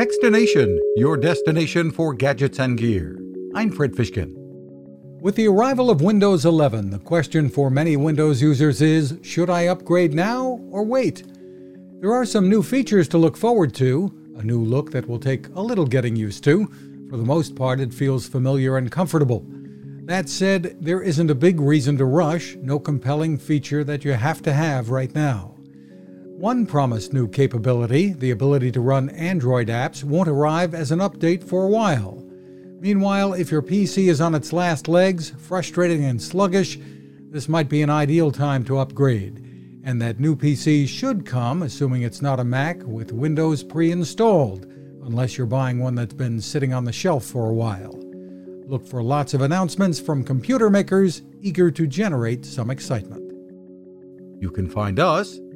Techstination, your destination for gadgets and gear. I'm Fred Fishkin. With the arrival of Windows 11, the question for many Windows users is should I upgrade now or wait? There are some new features to look forward to, a new look that will take a little getting used to. For the most part, it feels familiar and comfortable. That said, there isn't a big reason to rush, no compelling feature that you have to have right now. One promised new capability, the ability to run Android apps, won't arrive as an update for a while. Meanwhile, if your PC is on its last legs, frustrating and sluggish, this might be an ideal time to upgrade. And that new PC should come, assuming it's not a Mac, with Windows pre installed, unless you're buying one that's been sitting on the shelf for a while. Look for lots of announcements from computer makers eager to generate some excitement. You can find us